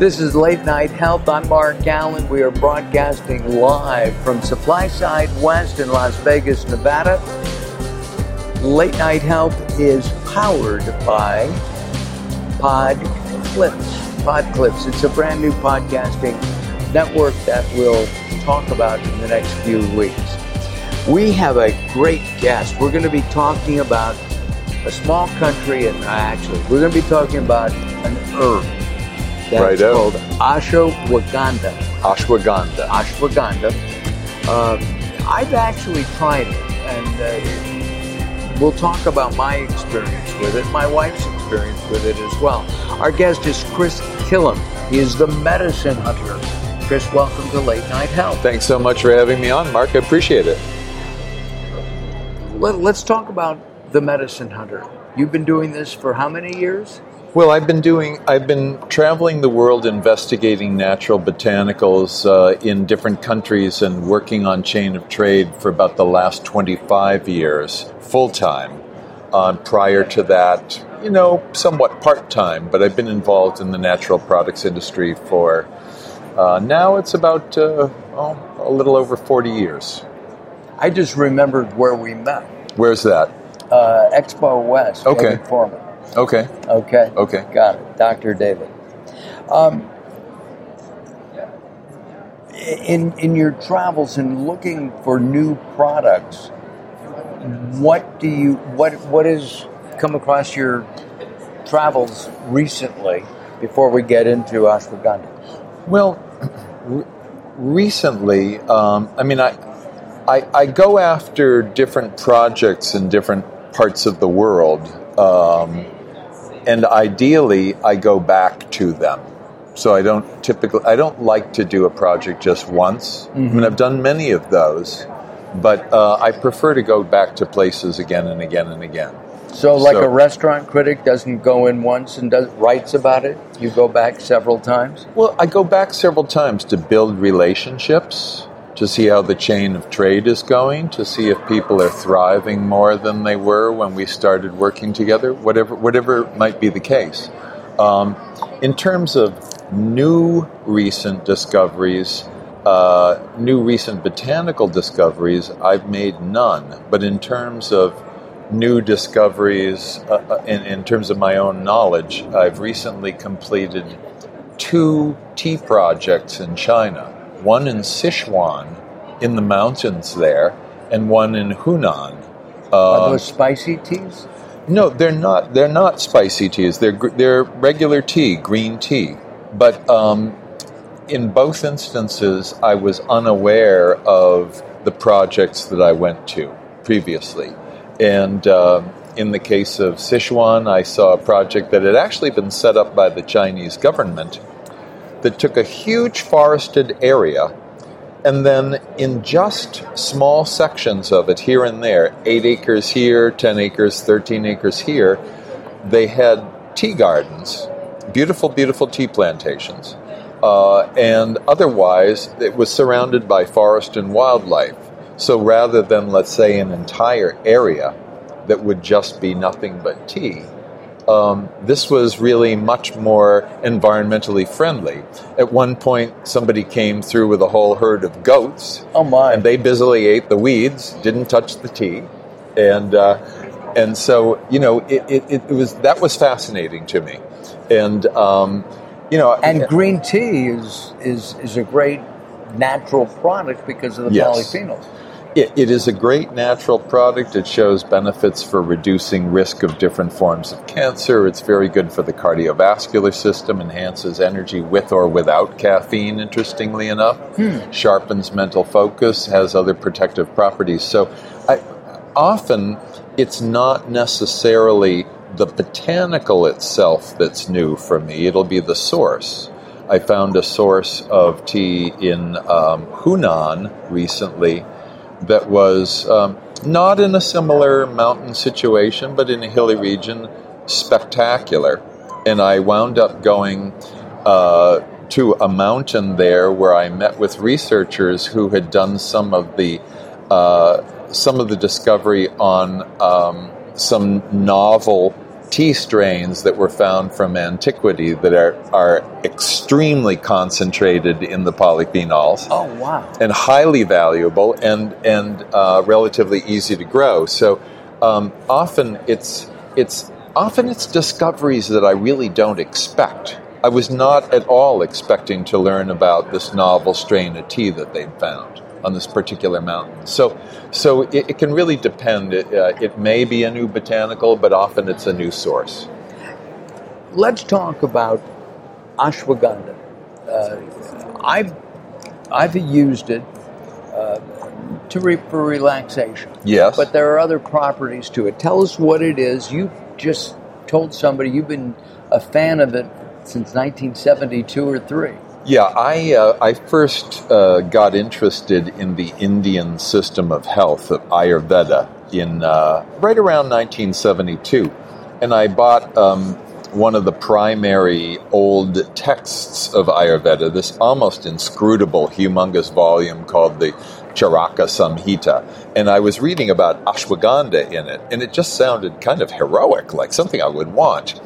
This is Late Night Health. I'm Mark Alyn. We are broadcasting live from Supply Side West in Las Vegas, Nevada. Late Night Health is powered by Pod Clips. Pod Clips. It's a brand new podcasting network that we'll talk about in the next few weeks. We have a great guest. We're going to be talking about a small country, and actually, we're going to be talking about an herb that's Righto. called ashwagandha. Ashwagandha. Ashwagandha. Um, I've actually tried it, and uh, we'll talk about my experience with it, my wife's experience with it as well. Our guest is Chris Kilham. He is the medicine hunter. Chris, welcome to Late Night Health. Thanks so much for having me on, Mark. I appreciate it. Let, let's talk about the medicine hunter. You've been doing this for how many years? Well, I've been doing. I've been traveling the world investigating natural botanicals uh, in different countries and working on chain of trade for about the last twenty-five years, full time. Uh, prior to that, you know, somewhat part time, but I've been involved in the natural products industry for uh, now. It's about uh, oh, a little over forty years. I just remembered where we met. Where's that? Uh, Expo West. Okay. David Foreman. Okay. Okay. Okay. Got it. Dr. David. Um, in, in your travels and looking for new products, what do you, what, what has come across your travels recently before we get into ashwagandha? Well, re- recently, um, I mean, I, I I go after different projects in different parts of the world, um, and ideally, I go back to them. So I don't typically I don't like to do a project just once. I mean, I've done many of those, but uh, I prefer to go back to places again and again and again. So, like So- a restaurant critic doesn't go in once and does writes about it, you go back several times. Well, I go back several times to build relationships, to see how the chain of trade is going, to see if people are thriving more than they were when we started working together, whatever, whatever might be the case. Um, in terms of new recent discoveries, uh, new recent botanical discoveries, I've made none. But in terms of new discoveries, uh, uh, in, in terms of my own knowledge, I've recently completed two tea projects in China one in Sichuan, in the mountains there, and one in Hunan. Are Uh, those spicy teas? no, they're not. They're not spicy teas. They're they're regular tea, green tea. But um, in both instances, I was unaware of the projects that I went to previously. And uh, in the case of Sichuan, I saw a project that had actually been set up by the Chinese government that took a huge forested area and then in just small sections of it here and there, eight acres here, 10 acres, 13 acres here, they had tea gardens, beautiful, beautiful tea plantations. Uh, and otherwise, it was surrounded by forest and wildlife. So rather than, let's say, an entire area that would just be nothing but tea, um, this was really much more environmentally friendly. At one point, somebody came through with a whole herd of goats, Oh my! and they busily ate the weeds, didn't touch the tea, and uh, and so you know it, it, it was that was fascinating to me, and um, you know and green tea is is is a great natural product because of the Yes. polyphenols. It, it is a great natural product. It shows benefits for reducing risk of different forms of cancer. It's very good for the cardiovascular system, enhances energy with or without caffeine, interestingly enough, sharpens mental focus, has other protective properties. So I, often it's not necessarily the botanical itself that's new for me, it'll be the source. I found a source of tea in um, Hunan recently that was um, not in a similar mountain situation, but in a hilly region, spectacular. And I wound up going uh, to a mountain there where I met with researchers who had done some of the uh, some of the discovery on um, some novel tea strains that were found from antiquity that are, are extremely concentrated in the polyphenols. Oh, wow. And highly valuable and, and uh, relatively easy to grow. So um, often it's, it's, often it's discoveries that I really don't expect. I was not at all expecting to learn about this novel strain of tea that they'd found on this particular mountain. So, so it, it can really depend. It, uh, it may be a new botanical, but often it's a new source. Let's talk about ashwagandha. Uh, I've I've used it uh, to re- for relaxation. Yes, but there are other properties to it. Tell us what it is. You just told somebody you've been a fan of it since 1972 or three. Yeah, I uh, I first uh, got interested in the Indian system of health of Ayurveda in uh, right around 1972, and I bought um, one of the primary old texts of Ayurveda, this almost inscrutable, humongous volume called the Charaka Samhita, and I was reading about ashwagandha in it, and it just sounded kind of heroic, like something I would want,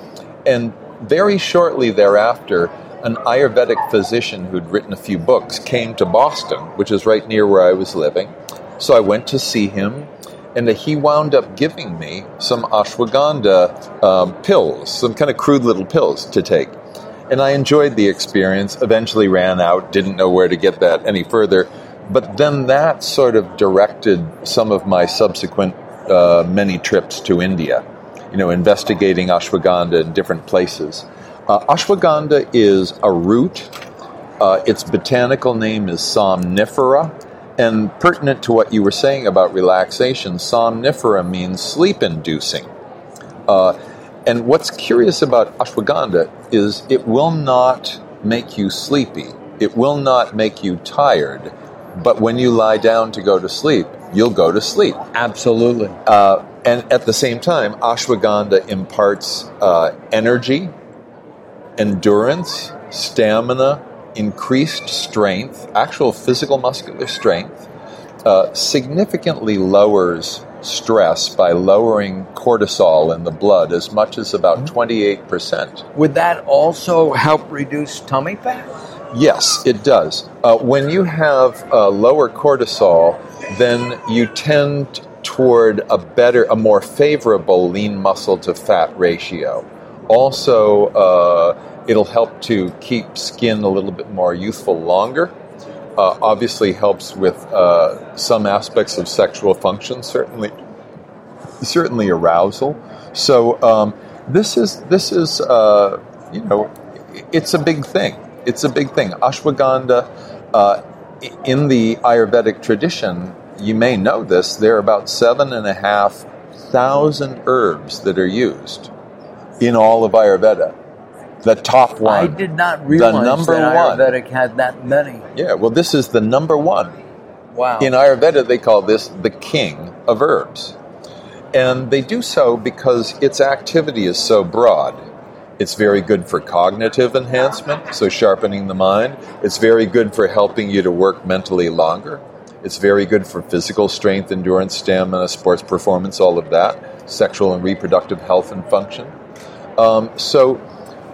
and very shortly thereafter an Ayurvedic physician who'd written a few books came to Boston, which is right near where I was living. So I went to see him, and he wound up giving me some ashwagandha um, pills, some kind of crude little pills to take. And I enjoyed the experience, eventually ran out, didn't know where to get that any further. But then that sort of directed some of my subsequent uh, many trips to India, you know, investigating ashwagandha in different places. Uh, ashwagandha is a root. Uh, its botanical name is somnifera. And pertinent to what you were saying about relaxation, somnifera means sleep inducing. Uh, and what's curious about ashwagandha is it will not make you sleepy, it will not make you tired. But when you lie down to go to sleep, you'll go to sleep. Absolutely. Uh, and at the same time, ashwagandha imparts uh, energy, endurance, stamina, increased strength, actual physical muscular strength, uh, significantly lowers stress by lowering cortisol in the blood as much as about 28%. Would that also help reduce tummy fat? Yes, it does. Uh, when you have uh, lower cortisol, then you tend toward a better, a more favorable lean muscle to fat ratio. Also, uh, it'll help to keep skin a little bit more youthful longer. Uh, obviously, helps with uh, some aspects of sexual function. Certainly, certainly arousal. So um, this is this is uh, you know it's a big thing. It's a big thing. Ashwagandha uh, in the Ayurvedic tradition, you may know this. There are about seven and a half thousand herbs that are used in all of Ayurveda. The top one. I did not realize the number that one. Ayurvedic had that many. Yeah, well, this is the number one. Wow. In Ayurveda, they call this the king of herbs. And they do so because its activity is so broad. It's very good for cognitive enhancement, so sharpening the mind. It's very good for helping you to work mentally longer. It's very good for physical strength, endurance, stamina, sports performance, all of that, sexual and reproductive health and function. Um, so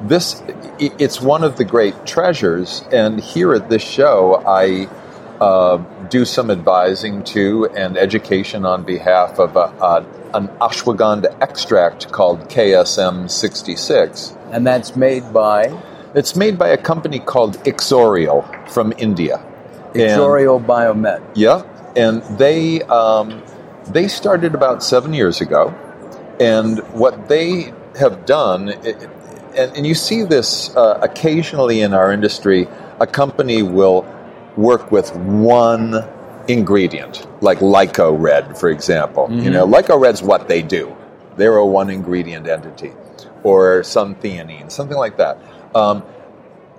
this it's one of the great treasures and here at this show i uh, do some advising to and education on behalf of a, a, an ashwagandha extract called ksm 66 and that's made by? It's made by a company called ixoreal from india. Ixoreal biomed. Yeah and they um, they started about seven years ago and what they have done and, and you see this uh, occasionally in our industry. A company will work with one ingredient, like Lyco Red, for example. Mm-hmm. You know, Lyco Red's what they do. They're a one ingredient entity, or some theanine, something like that. Um,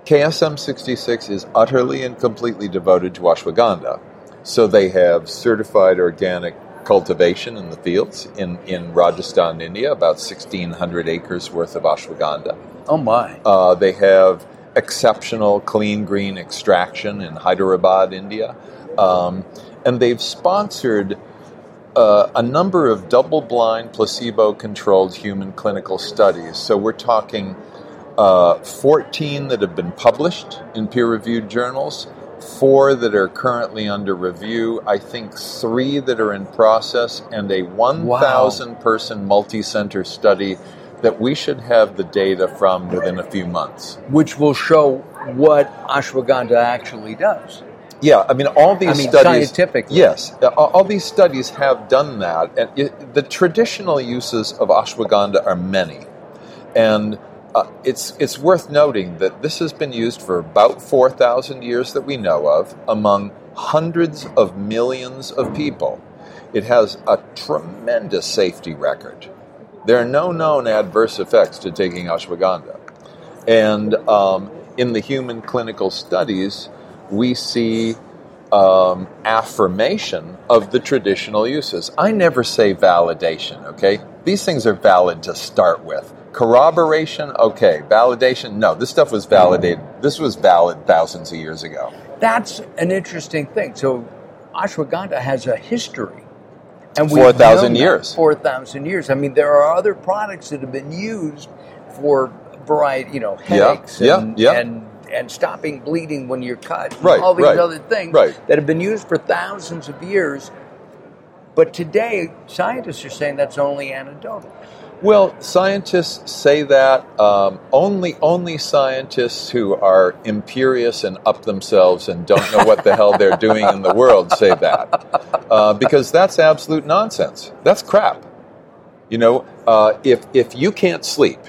KSM 66 is utterly and completely devoted to ashwagandha. So they have certified organic cultivation in the fields in, in Rajasthan, India, about 1,600 acres worth of ashwagandha. Oh, my. Uh, they have exceptional clean green extraction in Hyderabad, India. Um, and they've sponsored uh, a number of double-blind, placebo-controlled human clinical studies. So we're talking uh, 14 that have been published in peer-reviewed journals, four that are currently under review, I think three that are in process, and a 1,000 person multi center study that we should have the data from within a few months. Which will show what ashwagandha actually does. Yeah, I mean, all these I mean, studies. scientifically. Yes, all all these studies have done that. And it, the traditional uses of ashwagandha are many. And uh, it's, it's worth noting that this has been used for about 4,000 years that we know of among hundreds of millions of people. It has a tremendous safety record. There are no known adverse effects to taking ashwagandha. And um, in the human clinical studies, we see um, affirmation of the traditional uses. I never say validation, okay? These things are valid to start with. Corroboration, okay. Validation, no. This stuff was validated. This was valid thousands of years ago. That's an interesting thing. So ashwagandha has a history. And 4,000 years. 4,000 years. I mean, there are other products that have been used for variety, you know, headaches yeah, and, yeah. and and stopping bleeding when you're cut, right, all these right, other things right. that have been used for thousands of years. But today, scientists are saying that's only anecdotal. Well, scientists say that um, only only scientists who are imperious and up themselves and don't know what the hell they're doing in the world say that uh, because that's absolute nonsense. That's crap. You know, uh, if if you can't sleep,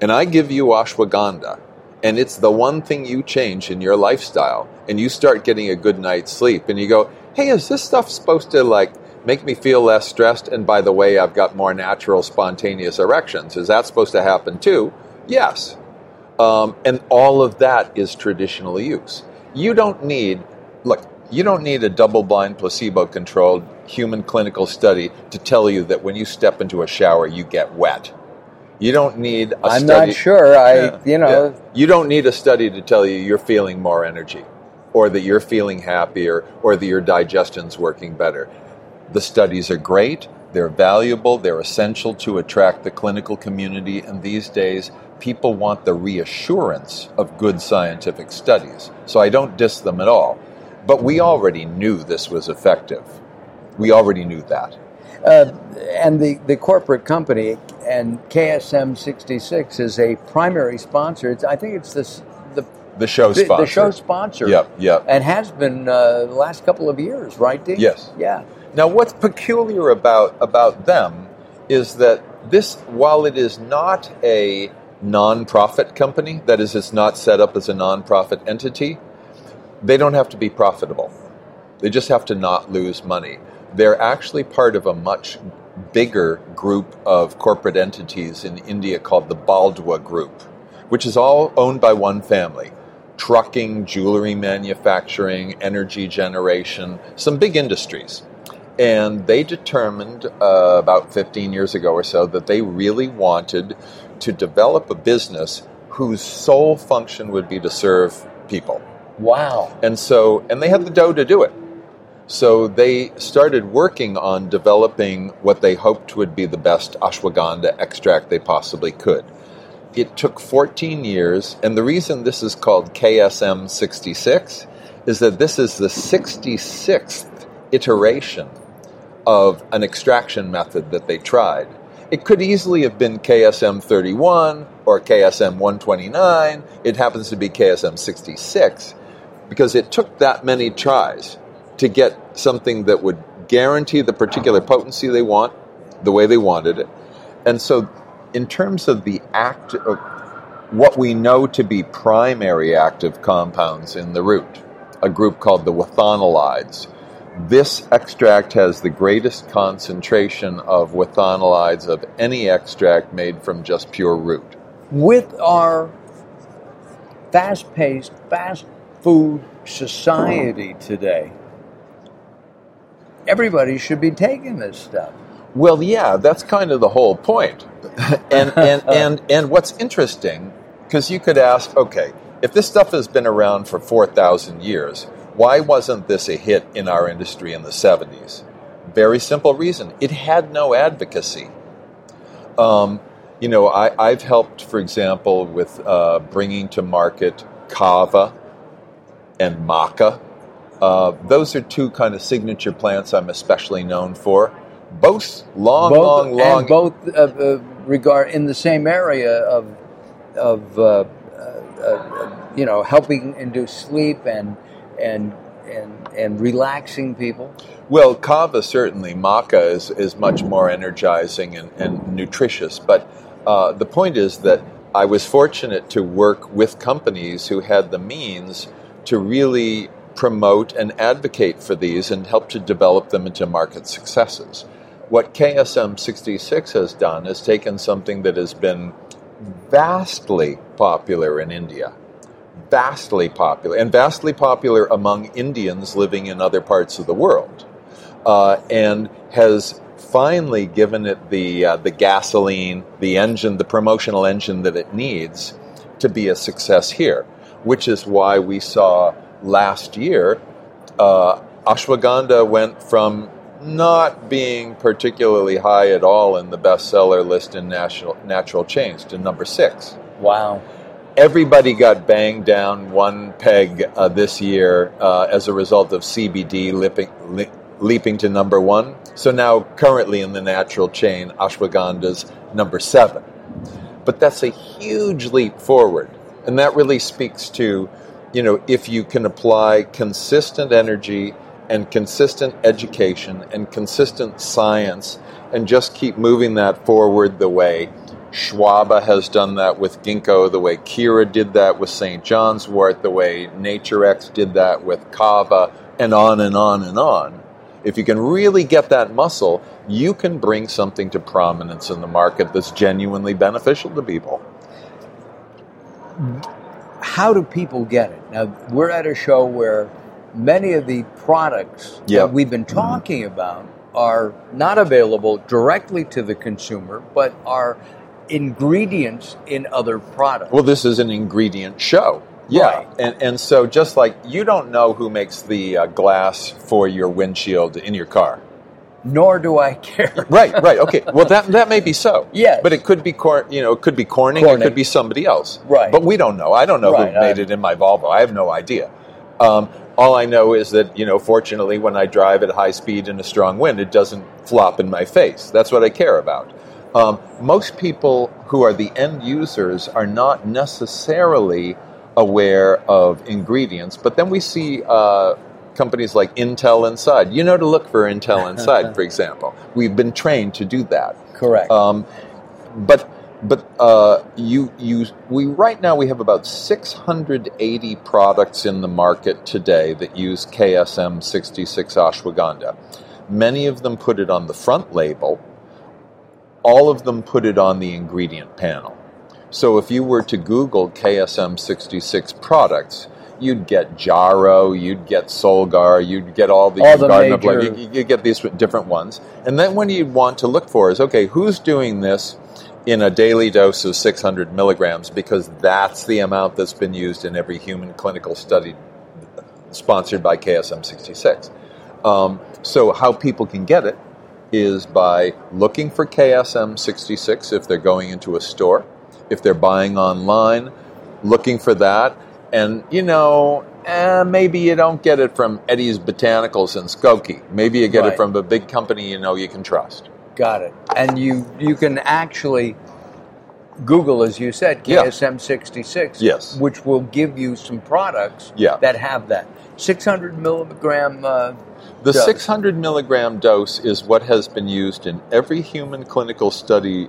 and I give you ashwagandha, and it's the one thing you change in your lifestyle, and you start getting a good night's sleep, and you go, "Hey, is this stuff supposed to like?" Make me feel less stressed, and by the way, I've got more natural, spontaneous erections. Is that supposed to happen too? Yes. Um, and all of that is traditional use. You don't need, look, you don't need a double blind, placebo controlled human clinical study to tell you that when you step into a shower, you get wet. You don't need a I'm study. not sure. I, Yeah, you know, yeah. You don't need a study to tell you you're feeling more energy or that you're feeling happier or that your digestion's working better. The studies are great, they're valuable, they're essential to attract the clinical community, and these days people want the reassurance of good scientific studies. So I don't diss them at all. But we already knew this was effective. We already knew that. Uh, and the, the corporate company and KSM 66 is a primary sponsor. It's, I think it's this, the, The show the, sponsor. the show sponsor. Yep, yep. And has been uh, the last couple of years, right, Dean? Yes. Yeah. Now, what's peculiar about about them is that this, while it is not a non-profit company, that is, it's not set up as a non-profit entity, they don't have to be profitable. They just have to not lose money. They're actually part of a much bigger group of corporate entities in India called the Baldwa Group, which is all owned by one family. Trucking, jewelry manufacturing, energy generation, some big industries. And they determined uh, about 15 years ago or so that they really wanted to develop a business whose sole function would be to serve people. Wow. And so, and they had the dough to do it. So they started working on developing what they hoped would be the best ashwagandha extract they possibly could. It took 14 years, and the reason this is called KSM 66 is that this is the 66th iteration of an extraction method that they tried. It could easily have been KSM 31 or KSM 129. It happens to be KSM 66 because it took that many tries to get something that would guarantee the particular potency they want, the way they wanted it. And so, in terms of the act of what we know to be primary active compounds in the root, a group called the withanolides, this extract has the greatest concentration of withanolides of any extract made from just pure root. With our fast paced, fast food society today, everybody should be taking this stuff. Well, yeah, that's kind of the whole point. and, and, and, and what's interesting, because you could ask, okay, if this stuff has been around for 4,000 years, Why wasn't this a hit in our industry in the 70s? Very simple reason it had no advocacy. Um, you know, I, have helped, for example, with uh, bringing to market kava and maca. Uh, those are two kind of signature plants I'm especially known for. Both long, both, long, long. And both uh, uh regard in the same area of of uh, uh, you know helping induce sleep and and and and relaxing people. Well, kava certainly. Maca is is much more energizing and, and nutritious, but uh, the point is that I was fortunate to work with companies who had the means to really promote and advocate for these and help to develop them into market successes. What KSM 66 has done is taken something that has been vastly popular in India, vastly popular, and vastly popular among Indians living in other parts of the world, uh, and has finally given it the uh, the gasoline, the engine, the promotional engine that it needs to be a success here. Which is why we saw last year uh, ashwagandha went from not being particularly high at all in the bestseller list in national natural chains to number six. Wow. Everybody got banged down one peg uh, this year uh, as a result of CBD lipping, li- leaping to number one. So now, currently in the natural chain, ashwagandha's number seven. But that's a huge leap forward. And that really speaks to, you know, if you can apply consistent energy and consistent education and consistent science and just keep moving that forward the way Schwabe has done that with ginkgo, the way Kira did that with St. John's wort, the way NatureX did that with kava, and on and on and on if you can really get that muscle, you can bring something to prominence in the market that's genuinely beneficial to people. How do people get it? Now, we're at a show where many of the products yep. that we've been talking about are not available directly to the consumer, but are ingredients in other products. Well, this is an ingredient show. Yeah, right. and and so just like you don't know who makes the uh, glass for your windshield in your car. Nor do I care. right, right, okay. Well, that that may be so. Yeah, but it could be cor- you know, it could be Corning, Corning, it could be somebody else. Right, but we don't know. I don't know right, who made I... it in my Volvo. I have no idea. Um, all I know is that you know, fortunately, when I drive at high speed in a strong wind, it doesn't flop in my face. That's what I care about. Um, most people who are the end users are not necessarily aware of ingredients. But then we see uh, companies like Intel Inside. You know to look for Intel Inside, for example. We've been trained to do that. Correct. Um, but but uh, you you we right now we have about 680 products in the market today that use KSM 66 ashwagandha. Many of them put it on the front label. All of them put it on the ingredient panel. So if you were to Google KSM 66 products, you'd get Jarrow, you'd get Solgar, you'd get all the, all the major... you, you get these different ones. And then when you want to look for is, okay, who's doing this in a daily dose of 600 milligrams? Because that's the amount that's been used in every human clinical study sponsored by KSM 66. Um, so how people can get it is by looking for KSM 66 if they're going into a store if they're buying online, looking for that. And, you know, eh, maybe you don't get it from Eddie's Botanicals in Skokie. Maybe you get right. it from a big company you know you can trust. Got it. And you, you can actually Google, as you said, KSM 66, yes. which will give you some products yeah. that have that. 600 milligram uh, the dose. 600 milligram dose is what has been used in every human clinical study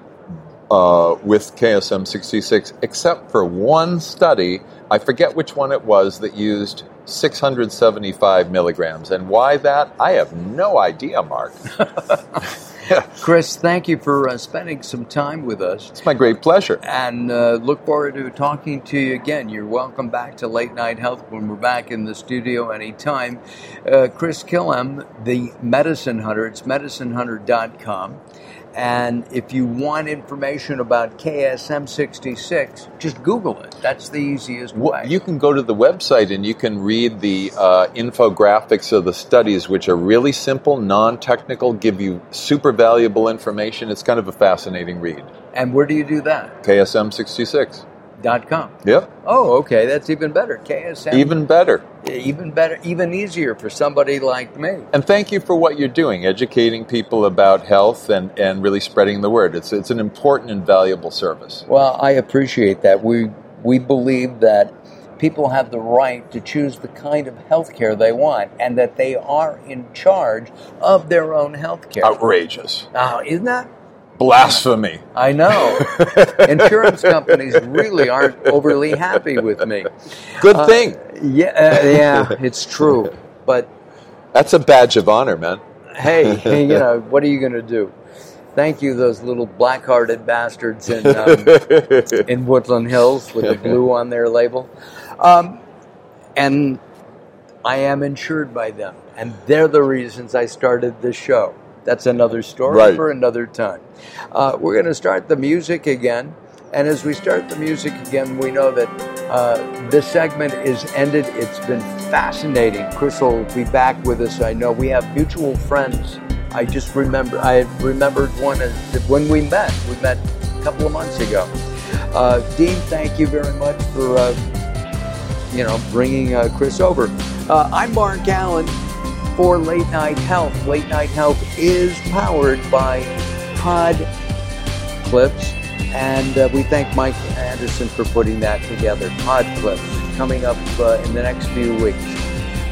uh, with KSM 66, except for one study, I forget which one it was, that used 675 milligrams. And why that? I have no idea, Mark. Chris, thank you for uh, spending some time with us. It's my great pleasure. And uh, look forward to talking to you again. You're welcome back to Late Night Health when we're back in the studio anytime. Uh, Chris Kilham, the Medicine Hunter, it's medicinehunter.com. And if you want information about KSM 66, just Google it. That's the easiest way. You can go to the website and you can read the uh, infographics of the studies, which are really simple, non technical, give you super valuable information. It's kind of a fascinating read. And where do you do that? KSM 66. Dot com. Yep. Oh, okay. That's even better. KSM. Even better. Even better. Even easier for somebody like me. And thank you for what you're doing, educating people about health and, and really spreading the word. It's, it's an important and valuable service. Well, I appreciate that. We, we believe that people have the right to choose the kind of health care they want and that they are in charge of their own health care. Outrageous. Now, isn't that Blasphemy. I know. Insurance companies really aren't overly happy with me. Good thing. Uh, yeah, uh, yeah, it's true. But that's a badge of honor, man. hey, you know, what are you going to do? Thank you, those little black-hearted bastards in um, in Woodland Hills with the blue on their label. Um, and I am insured by them, and they're the reasons I started this show. That's another story right. for another time. Uh, we're going to start the music again. And as we start the music again, we know that uh, this segment is ended. It's been fascinating. Chris will be back with us. I know we have mutual friends. I just remember, I remembered one when we met. We met a couple of months ago. Uh, Dean, thank you very much for, uh, you know, bringing uh, Chris over. Uh, I'm Mark Alyn for Late Night Health. Late Night Health is powered by Pod Clips, and uh, we thank Mike Anderson for putting that together. Pod Clips coming up uh, in the next few weeks.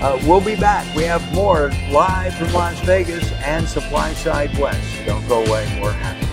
Uh, we'll be back. We have more live from Las Vegas and Supply Side West. Don't go away. We're happy.